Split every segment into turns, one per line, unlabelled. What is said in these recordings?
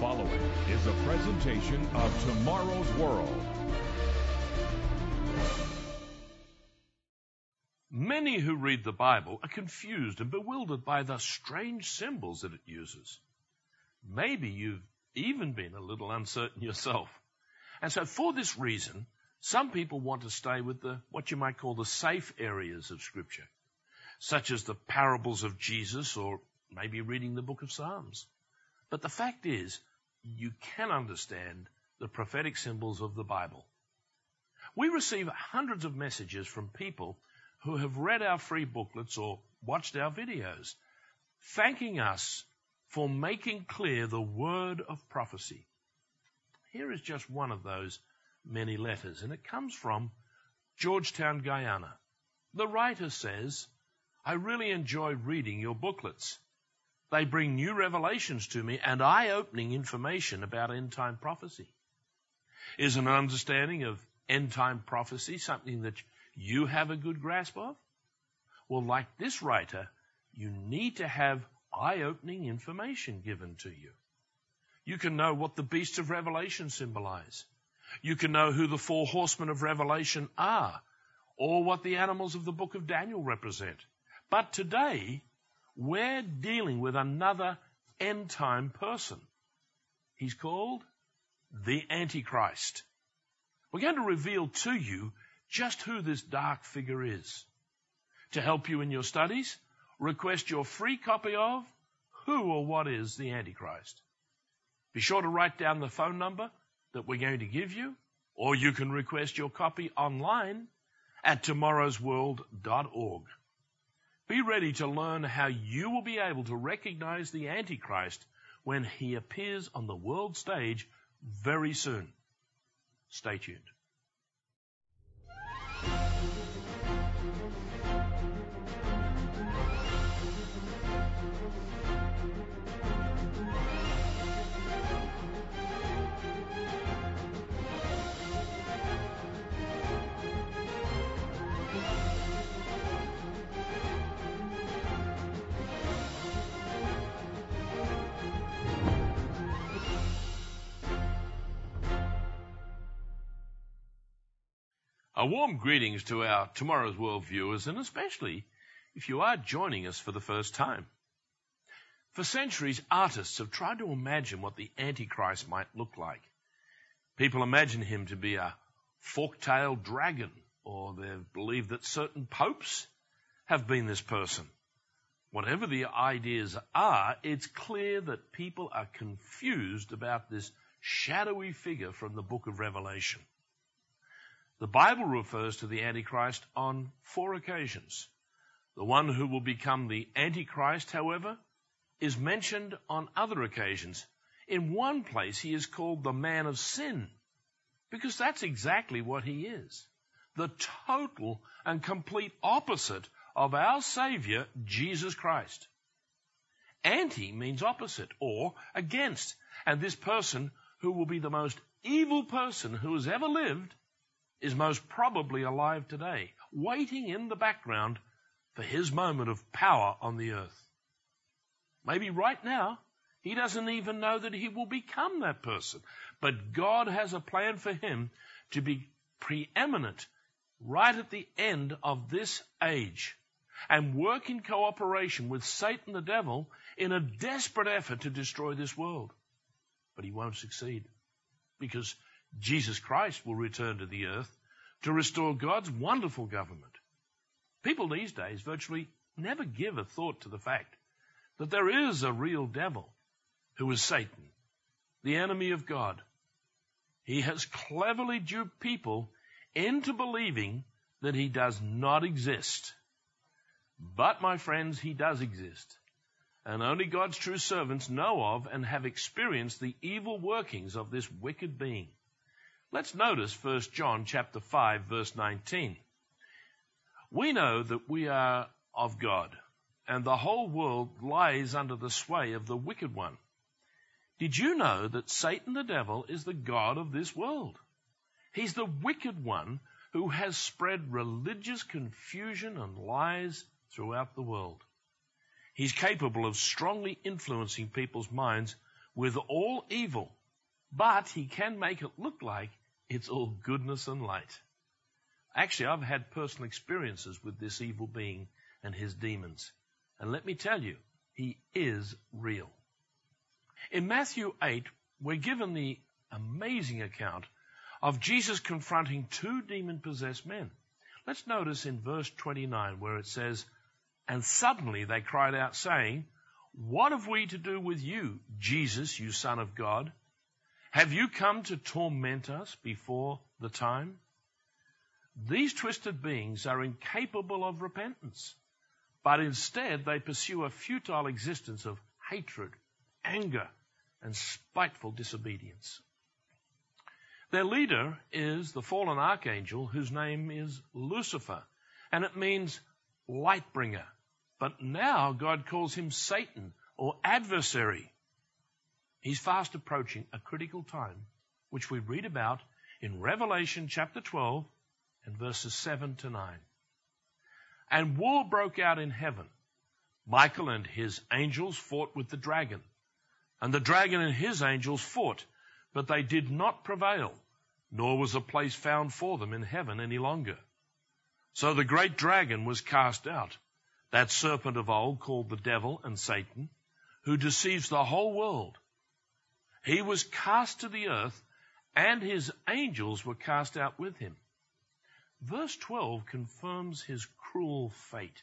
following is a presentation of Tomorrow's World.
Many who read the Bible are confused and bewildered by the strange symbols that it uses. Maybe you've even been a little uncertain yourself. And so for this reason, some people want to stay with the, what you might call the safe areas of scripture, such as the parables of Jesus or maybe reading the book of Psalms. But the fact is, you can understand the prophetic symbols of the Bible. We receive hundreds of messages from people who have read our free booklets or watched our videos, thanking us for making clear the word of prophecy. Here is just one of those many letters, and it comes from Georgetown, Guyana. The writer says, I really enjoy reading your booklets. They bring new revelations to me and eye opening information about end time prophecy. Is an understanding of end time prophecy something that you have a good grasp of? Well, like this writer, you need to have eye opening information given to you. You can know what the beasts of Revelation symbolize. You can know who the four horsemen of Revelation are, or what the animals of the book of Daniel represent. But today, we're dealing with another end time person. He's called the Antichrist. We're going to reveal to you just who this dark figure is. To help you in your studies, request your free copy of Who or What is the Antichrist. Be sure to write down the phone number that we're going to give you, or you can request your copy online at tomorrowsworld.org. Be ready to learn how you will be able to recognize the Antichrist when he appears on the world stage very soon. Stay tuned. A warm greetings to our Tomorrow's World viewers, and especially if you are joining us for the first time. For centuries, artists have tried to imagine what the Antichrist might look like. People imagine him to be a fork-tailed dragon, or they've believed that certain popes have been this person. Whatever the ideas are, it's clear that people are confused about this shadowy figure from the book of Revelation. The Bible refers to the Antichrist on four occasions. The one who will become the Antichrist, however, is mentioned on other occasions. In one place, he is called the man of sin, because that's exactly what he is. The total and complete opposite of our Savior, Jesus Christ. Anti means opposite or against, and this person who will be the most evil person who has ever lived is most probably alive today, waiting in the background for his moment of power on the earth. Maybe right now, he doesn't even know that he will become that person. But God has a plan for him to be preeminent right at the end of this age and work in cooperation with Satan the devil in a desperate effort to destroy this world. But he won't succeed because Jesus Christ will return to the earth to restore God's wonderful government. People these days virtually never give a thought to the fact that there is a real devil who is Satan, the enemy of God. He has cleverly duped people into believing that he does not exist. But, my friends, he does exist. And only God's true servants know of and have experienced the evil workings of this wicked being. Let's notice 1 John chapter 5 verse 19. We know that we are of God and the whole world lies under the sway of the wicked one. Did you know that Satan the devil is the God of this world? He's the wicked one who has spread religious confusion and lies throughout the world. He's capable of strongly influencing people's minds with all evil, but he can make it look like it's all goodness and light. Actually, I've had personal experiences with this evil being and his demons. And let me tell you, he is real. In Matthew 8, we're given the amazing account of Jesus confronting two demon possessed men. Let's notice in verse 29 where it says, And suddenly they cried out, saying, What have we to do with you, Jesus, you Son of God? Have you come to torment us before the time? These twisted beings are incapable of repentance, but instead they pursue a futile existence of hatred, anger, and spiteful disobedience. Their leader is the fallen archangel whose name is Lucifer, and it means light bringer. But now God calls him Satan or adversary. He's fast approaching a critical time, which we read about in Revelation chapter 12 and verses 7 to 9. And war broke out in heaven. Michael and his angels fought with the dragon. And the dragon and his angels fought, but they did not prevail, nor was a place found for them in heaven any longer. So the great dragon was cast out, that serpent of old called the devil and Satan, who deceives the whole world. He was cast to the earth, and his angels were cast out with him. Verse 12 confirms his cruel fate.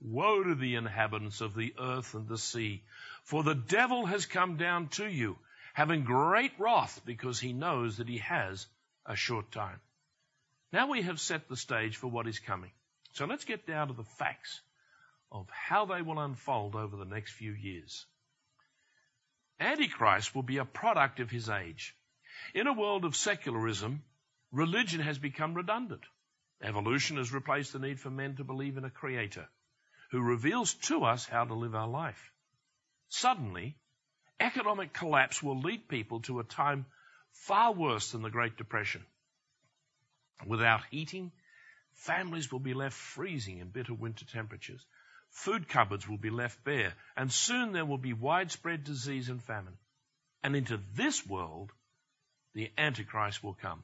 Woe to the inhabitants of the earth and the sea, for the devil has come down to you, having great wrath, because he knows that he has a short time. Now we have set the stage for what is coming. So let's get down to the facts of how they will unfold over the next few years. Antichrist will be a product of his age. In a world of secularism, religion has become redundant. Evolution has replaced the need for men to believe in a creator who reveals to us how to live our life. Suddenly, economic collapse will lead people to a time far worse than the Great Depression. Without heating, families will be left freezing in bitter winter temperatures. Food cupboards will be left bare, and soon there will be widespread disease and famine. And into this world, the Antichrist will come.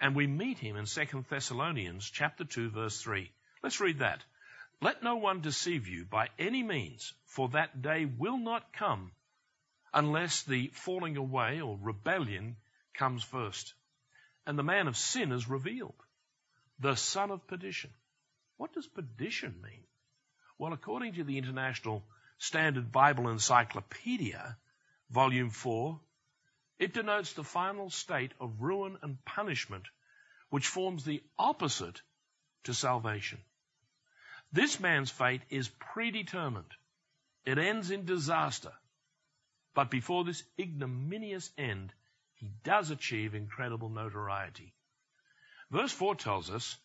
And we meet him in 2 Thessalonians chapter 2 verse 3. Let's read that. Let no one deceive you by any means, for that day will not come unless the falling away or rebellion comes first. And the man of sin is revealed, the son of perdition. What does perdition mean? Well, according to the International Standard Bible Encyclopedia, volume 4, it denotes the final state of ruin and punishment, which forms the opposite to salvation. This man's fate is predetermined. It ends in disaster. But before this ignominious end, he does achieve incredible notoriety. Verse 4 tells us,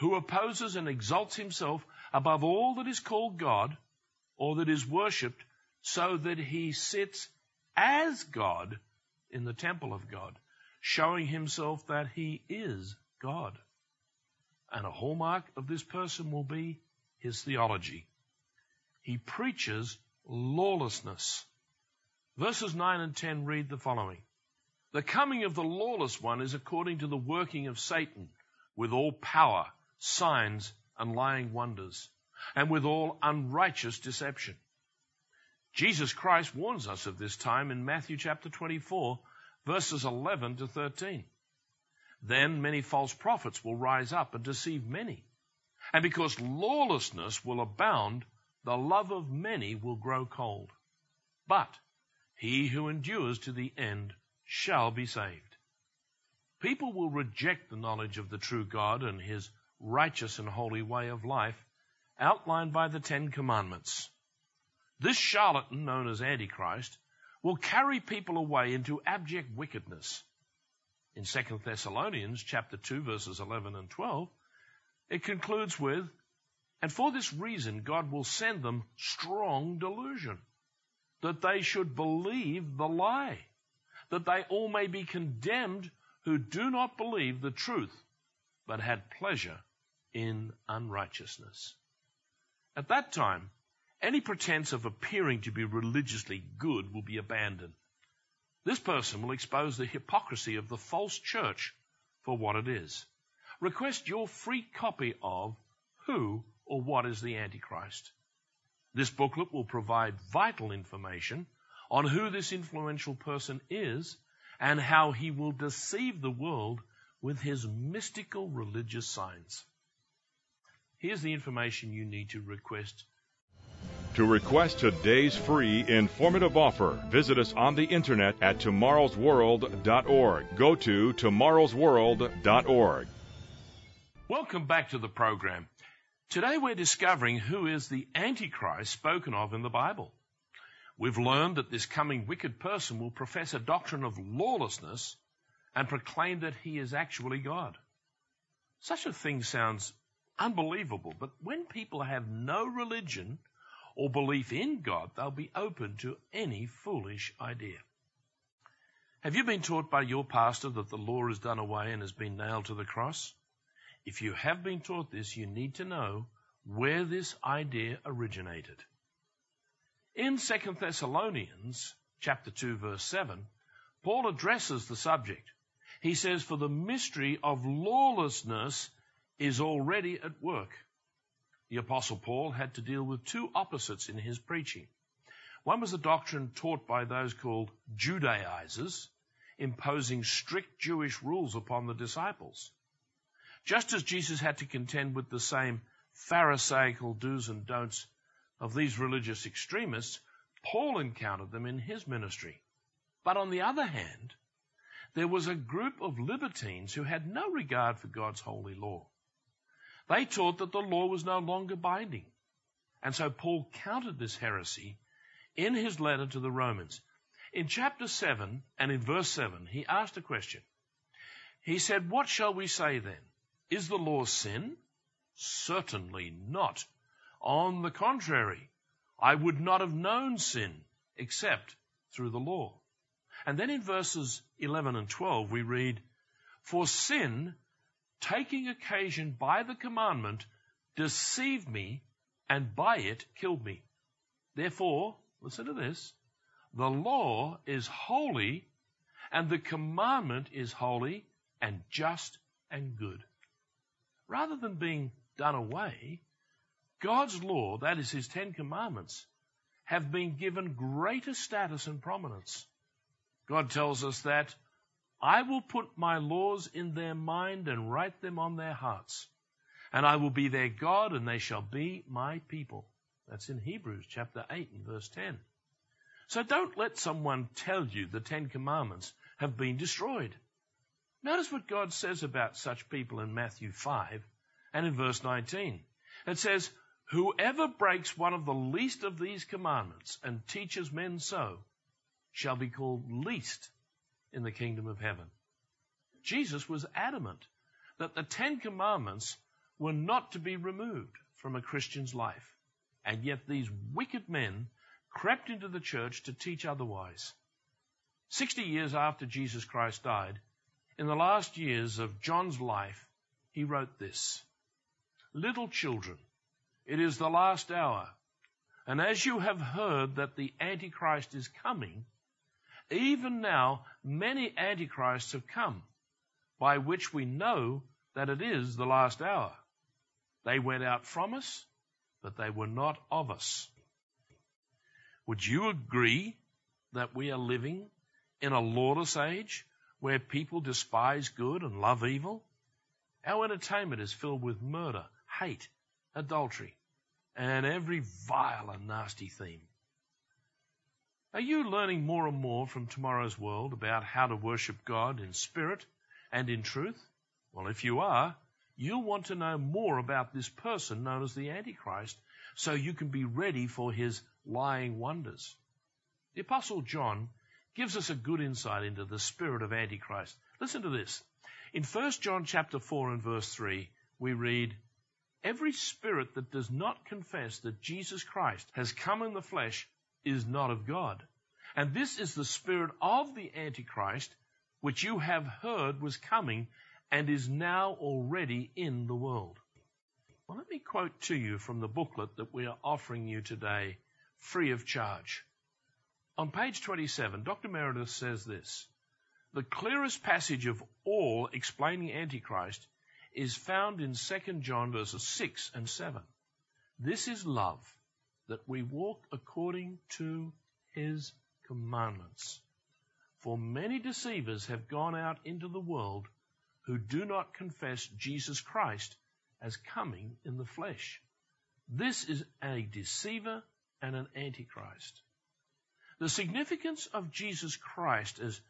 who opposes and exalts himself above all that is called God or that is worshipped, so that he sits as God in the temple of God, showing himself that he is God. And a hallmark of this person will be his theology. He preaches lawlessness. Verses 9 and 10 read the following. The coming of the lawless one is according to the working of Satan with all power, signs, and lying wonders, and with all unrighteous deception Jesus Christ warns us of this time in Matthew chapter 24, verses 11 to 13. Then many false prophets will rise up and deceive many. And because lawlessness will abound, the love of many will grow cold. But he who endures to the end shall be saved. People will reject the knowledge of the true God and his righteous and holy way of life outlined by the Ten Commandments. This charlatan, known as Antichrist, will carry people away into abject wickedness. In 2 Thessalonians chapter 2 verses 11 and 12, it concludes with, and for this reason God will send them strong delusion, that they should believe the lie, that they all may be condemned who do not believe the truth, but had pleasure in unrighteousness. At that time, Any pretense of appearing to be religiously good will be abandoned. This person will expose the hypocrisy of the false church for what it is. Request your free copy of Who or What is the Antichrist. This booklet will provide vital information on who this influential person is and how he will deceive the world with his mystical religious signs. Here's the information you need to request.
To request today's free informative offer, visit us on the internet at tomorrowsworld.org. Go to tomorrowsworld.org.
Welcome back to the program. Today we're discovering who is the Antichrist spoken of in the Bible. We've learned that this coming wicked person will profess a doctrine of lawlessness and proclaim that he is actually God. Such a thing sounds unbelievable, but when people have no religion or belief in God, they'll be open to any foolish idea. Have you been taught by your pastor that the law is done away and has been nailed to the cross? If you have been taught this, you need to know where this idea originated. In 2 Thessalonians chapter 2 verse 7, Paul addresses the subject. He says, For the mystery of lawlessness is already at work. The apostle Paul had to deal with two opposites in his preaching. One was the doctrine taught by those called Judaizers, imposing strict Jewish rules upon the disciples. Just as Jesus had to contend with the same Pharisaical do's and don'ts of these religious extremists, Paul encountered them in his ministry. But on the other hand, there was a group of libertines who had no regard for God's holy law. They taught that the law was no longer binding. And so Paul countered this heresy in his letter to the Romans. In chapter 7 and in verse 7, he asked a question. He said, What shall we say then? Is the law sin? Certainly not. On the contrary, I would not have known sin except through the law. And then in verses 11 and 12 we read, For sin, taking occasion by the commandment, deceived me and by it killed me. Therefore, listen to this, the law is holy and the commandment is holy and just and good rather than being done away, God's law, that is His Ten Commandments, have been given greater status and prominence. God tells us that I will put my laws in their mind and write them on their hearts. And I will be their God and they shall be my people. That's in Hebrews chapter 8 and verse 10. So don't let someone tell you the Ten Commandments have been destroyed. Notice what God says about such people in Matthew 5 and in verse 19. It says, Whoever breaks one of the least of these commandments and teaches men so shall be called least in the kingdom of heaven. Jesus was adamant that the Ten Commandments were not to be removed from a Christian's life. And yet these wicked men crept into the church to teach otherwise. Sixty years after Jesus Christ died, in the last years of John's life, he wrote this Little children, it is the last hour. And as you have heard that the Antichrist is coming, even now many Antichrists have come, by which we know that it is the last hour. They went out from us, but they were not of us. Would you agree that we are living in a lawless age where people despise good and love evil. Our entertainment is filled with murder, hate, adultery, and every vile and nasty theme. Are you learning more and more from tomorrow's world about how to worship God in spirit and in truth? Well, if you are, you'll want to know more about this person known as the Antichrist so you can be ready for his lying wonders. The Apostle John gives us a good insight into the spirit of Antichrist. Listen to this. In 1 John chapter 4 and verse 3, we read, Every spirit that does not confess that Jesus Christ has come in the flesh is not of God. And this is the spirit of the Antichrist, which you have heard was coming and is now already in the world. Well, let me quote to you from the booklet that we are offering you today free of charge. On page 27, Dr. Meredith says this The clearest passage of all explaining Antichrist is found in 2 John verses 6 and 7. This is love, that we walk according to his commandments. For many deceivers have gone out into the world who do not confess Jesus Christ as coming in the flesh. This is a deceiver and an antichrist. The significance of Jesus Christ as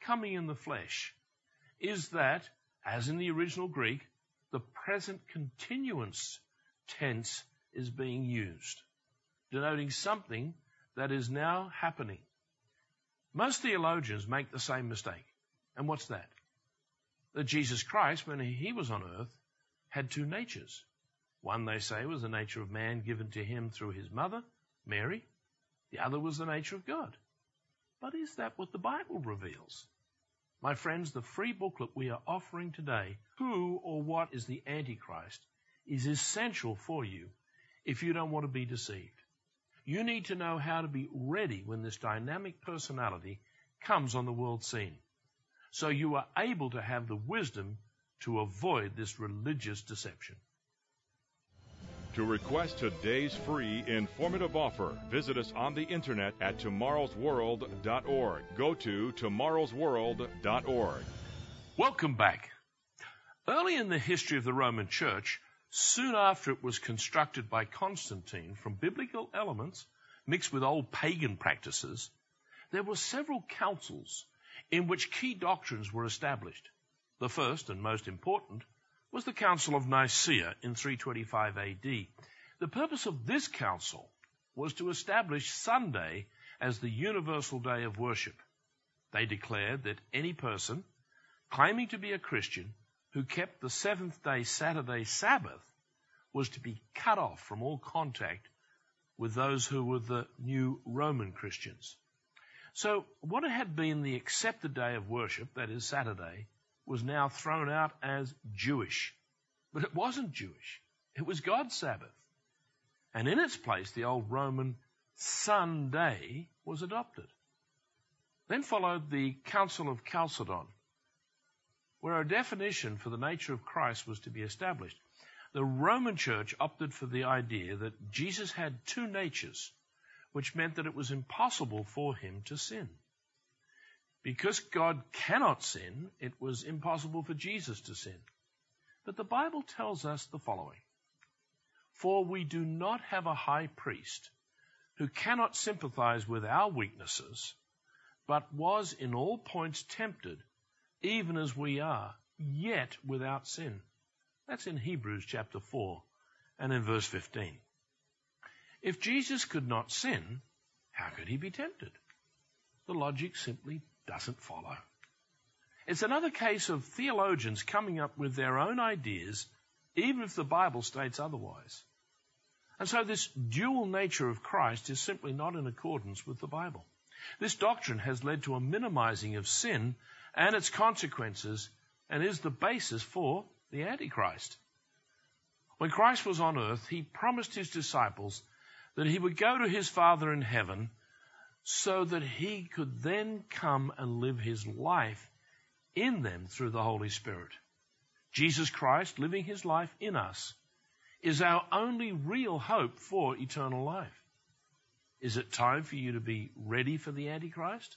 coming in the flesh is that, as in the original Greek, the present continuance tense is being used, denoting something that is now happening. Most theologians make the same mistake. And what's that? That Jesus Christ, when he was on earth, had two natures. One, they say, was the nature of man given to him through his mother, Mary. The other was the nature of God. But is that what the Bible reveals? My friends, the free booklet we are offering today, Who or What is the Antichrist, is essential for you if you don't want to be deceived. You need to know how to be ready when this dynamic personality comes on the world scene. So you are able to have the wisdom to avoid this religious deception.
To request today's free informative offer, visit us on the internet at tomorrowsworld.org. Go to tomorrowsworld.org.
Welcome back. Early in the history of the Roman Church, soon after it was constructed by Constantine from biblical elements mixed with old pagan practices, there were several councils in which key doctrines were established. The first and most important was the Council of Nicaea in 325 AD. The purpose of this council was to establish Sunday as the universal day of worship. They declared that any person claiming to be a Christian who kept the seventh day Saturday Sabbath was to be cut off from all contact with those who were the new Roman Christians. So what had been the accepted day of worship, that is Saturday, was now thrown out as Jewish. But it wasn't Jewish. It was God's Sabbath. And in its place, the old Roman Sunday was adopted. Then followed the Council of Chalcedon, where a definition for the nature of Christ was to be established. The Roman Church opted for the idea that Jesus had two natures, which meant that it was impossible for him to sin. Because God cannot sin, it was impossible for Jesus to sin. But the Bible tells us the following For we do not have a high priest who cannot sympathize with our weaknesses, but was in all points tempted, even as we are, yet without sin. That's in Hebrews chapter 4 and in verse 15. If Jesus could not sin, how could he be tempted? The logic simply doesn't follow. It's another case of theologians coming up with their own ideas, even if the Bible states otherwise. And so this dual nature of Christ is simply not in accordance with the Bible. This doctrine has led to a minimizing of sin and its consequences and is the basis for the Antichrist. When Christ was on earth, he promised his disciples that he would go to his Father in heaven so that he could then come and live his life in them through the Holy Spirit. Jesus Christ living his life in us is our only real hope for eternal life. Is it time for you to be ready for the Antichrist?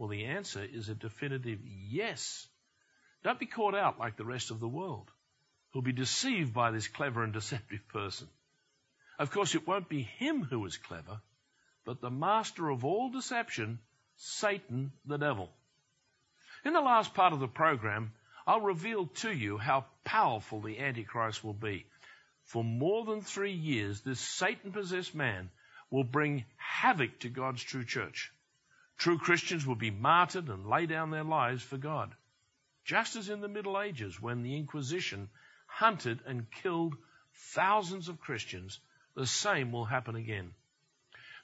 Well, the answer is a definitive yes. Don't be caught out like the rest of the world who'll be deceived by this clever and deceptive person. Of course, it won't be him who is clever, but the master of all deception, Satan the devil. In the last part of the program, I'll reveal to you how powerful the Antichrist will be. For more than three years, this Satan possessed man will bring havoc to God's true church. True Christians will be martyred and lay down their lives for God just as in the Middle Ages when the Inquisition hunted and killed thousands of Christians, the same will happen again.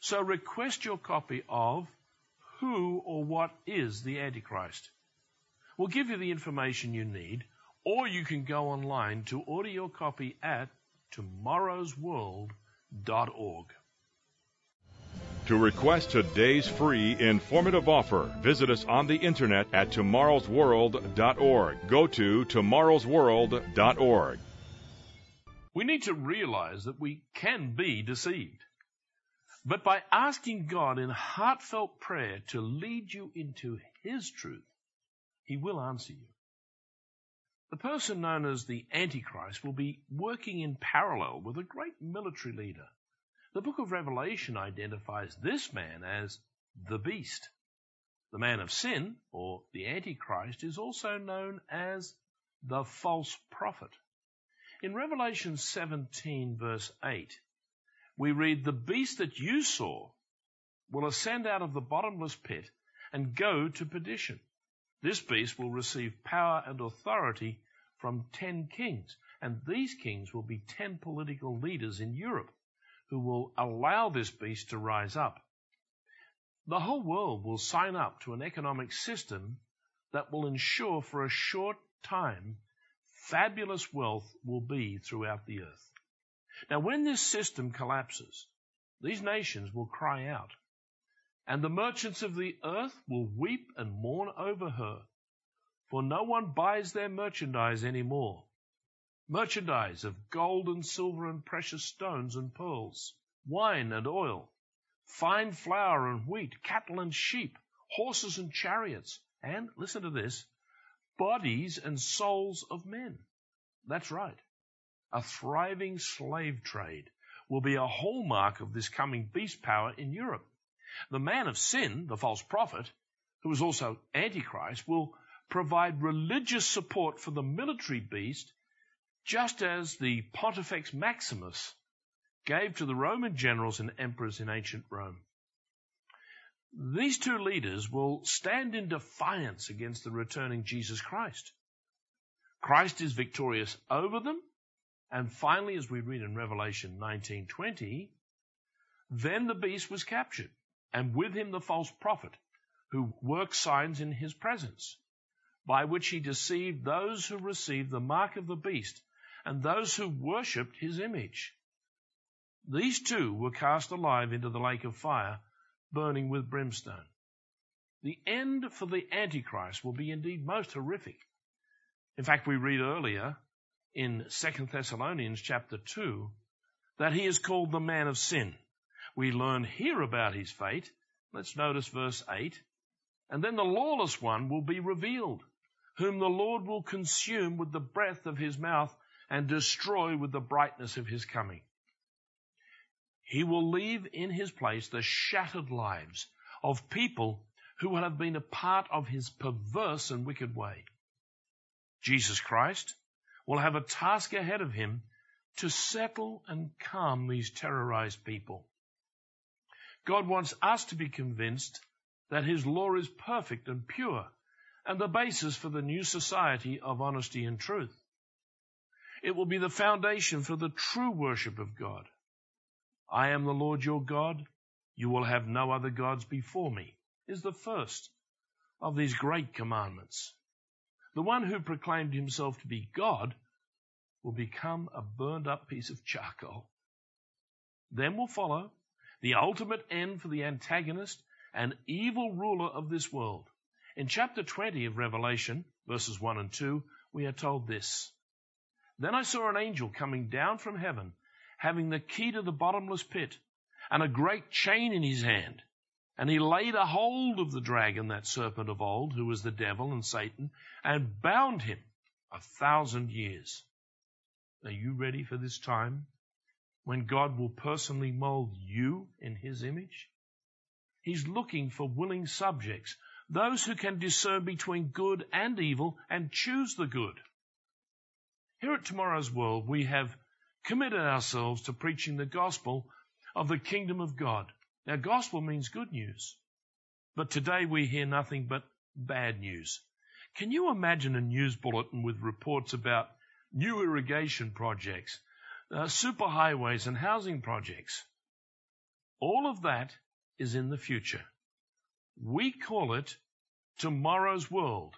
So request your copy of Who or What is the Antichrist? We'll give you the information you need, or you can go online to order your copy at tomorrowsworld.org.
To request today's free informative offer, visit us on the internet at tomorrowsworld.org. Go to tomorrowsworld.org.
We need to realize that we can be deceived. But by asking God in heartfelt prayer to lead you into His truth, He will answer you. The person known as the Antichrist will be working in parallel with a great military leader. The book of Revelation identifies this man as the beast. The man of sin, or the Antichrist, is also known as the false prophet. In Revelation 17 verse 8, we read, The beast that you saw will ascend out of the bottomless pit and go to perdition. This beast will receive power and authority from ten kings, and these kings will be ten political leaders in Europe who will allow this beast to rise up. The whole world will sign up to an economic system that will ensure for a short time fabulous wealth will be throughout the earth. Now, when this system collapses, these nations will cry out, and the merchants of the earth will weep and mourn over her, for no one buys their merchandise any more. Merchandise of gold and silver and precious stones and pearls, wine and oil, fine flour and wheat, cattle and sheep, horses and chariots, and, listen to this, bodies and souls of men. That's right. A thriving slave trade will be a hallmark of this coming beast power in Europe. The man of sin, the false prophet, who is also Antichrist, will provide religious support for the military beast, just as the Pontifex Maximus gave to the Roman generals and emperors in ancient Rome. These two leaders will stand in defiance against the returning Jesus Christ. Christ is victorious over them and finally, as we read in Revelation 19:20, then the beast was captured, and with him the false prophet, who worked signs in his presence, by which he deceived those who received the mark of the beast and those who worshipped his image. These two were cast alive into the lake of fire, burning with brimstone. The end for the Antichrist will be indeed most horrific. In fact, we read earlier in 2 Thessalonians chapter 2 that he is called the man of sin. We learn here about his fate. Let's notice verse 8. And then the lawless one will be revealed, whom the Lord will consume with the breath of his mouth and destroy with the brightness of his coming. He will leave in his place the shattered lives of people who will have been a part of his perverse and wicked way. Jesus Christ will have a task ahead of him to settle and calm these terrorized people. God wants us to be convinced that his law is perfect and pure and the basis for the new society of honesty and truth. It will be the foundation for the true worship of God. I am the Lord your God. You will have no other gods before me is the first of these great commandments. The one who proclaimed himself to be God will become a burned up piece of charcoal. Then will follow the ultimate end for the antagonist and evil ruler of this world. In chapter 20 of Revelation, verses 1 and 2, we are told this. Then I saw an angel coming down from heaven, having the key to the bottomless pit, and a great chain in his hand. And he laid a hold of the dragon, that serpent of old, who was the devil and Satan, and bound him a thousand years. Are you ready for this time when God will personally mold you in his image? He's looking for willing subjects, those who can discern between good and evil and choose the good. Here at Tomorrow's World, we have committed ourselves to preaching the gospel of the kingdom of God. Now, gospel means good news. But today we hear nothing but bad news. Can you imagine a news bulletin with reports about new irrigation projects, uh, superhighways and housing projects? All of that is in the future. We call it tomorrow's world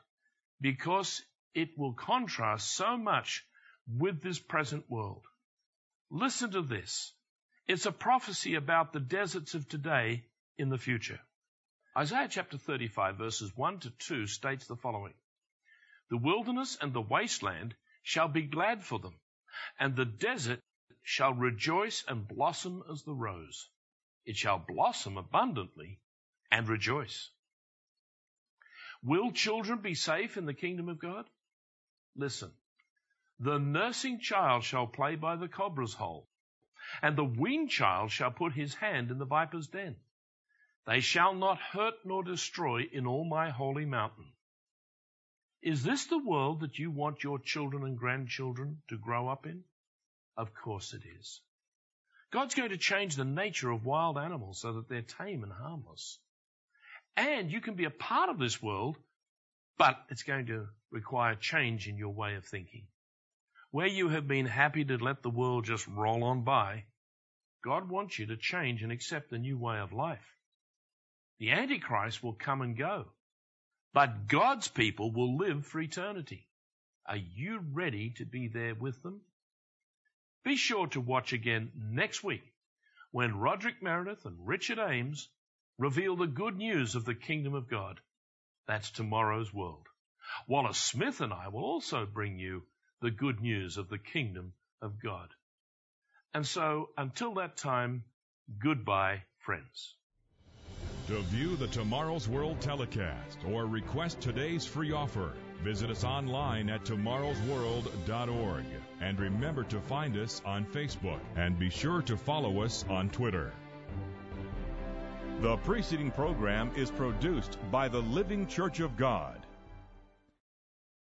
because it will contrast so much with this present world. Listen to this. It's a prophecy about the deserts of today in the future. Isaiah chapter 35 verses 1 to 2 states the following. The wilderness and the wasteland shall be glad for them, and the desert shall rejoice and blossom as the rose. It shall blossom abundantly and rejoice. Will children be safe in the kingdom of God? Listen. The nursing child shall play by the cobra's hole, and the weaned child shall put his hand in the viper's den. They shall not hurt nor destroy in all my holy mountain. Is this the world that you want your children and grandchildren to grow up in? Of course it is. God's going to change the nature of wild animals so that they're tame and harmless. And you can be a part of this world, but it's going to require change in your way of thinking. Where you have been happy to let the world just roll on by, God wants you to change and accept a new way of life. The Antichrist will come and go. But God's people will live for eternity. Are you ready to be there with them? Be sure to watch again next week when Roderick Meredith and Richard Ames reveal the good news of the kingdom of God. That's tomorrow's world. Wallace Smith and I will also bring you the good news of the kingdom of God. And so until that time, goodbye, friends.
To view the Tomorrow's World telecast or request today's free offer, visit us online at tomorrowsworld.org. And remember to find us on Facebook and be sure to follow us on Twitter. The preceding program is produced by the Living Church of God.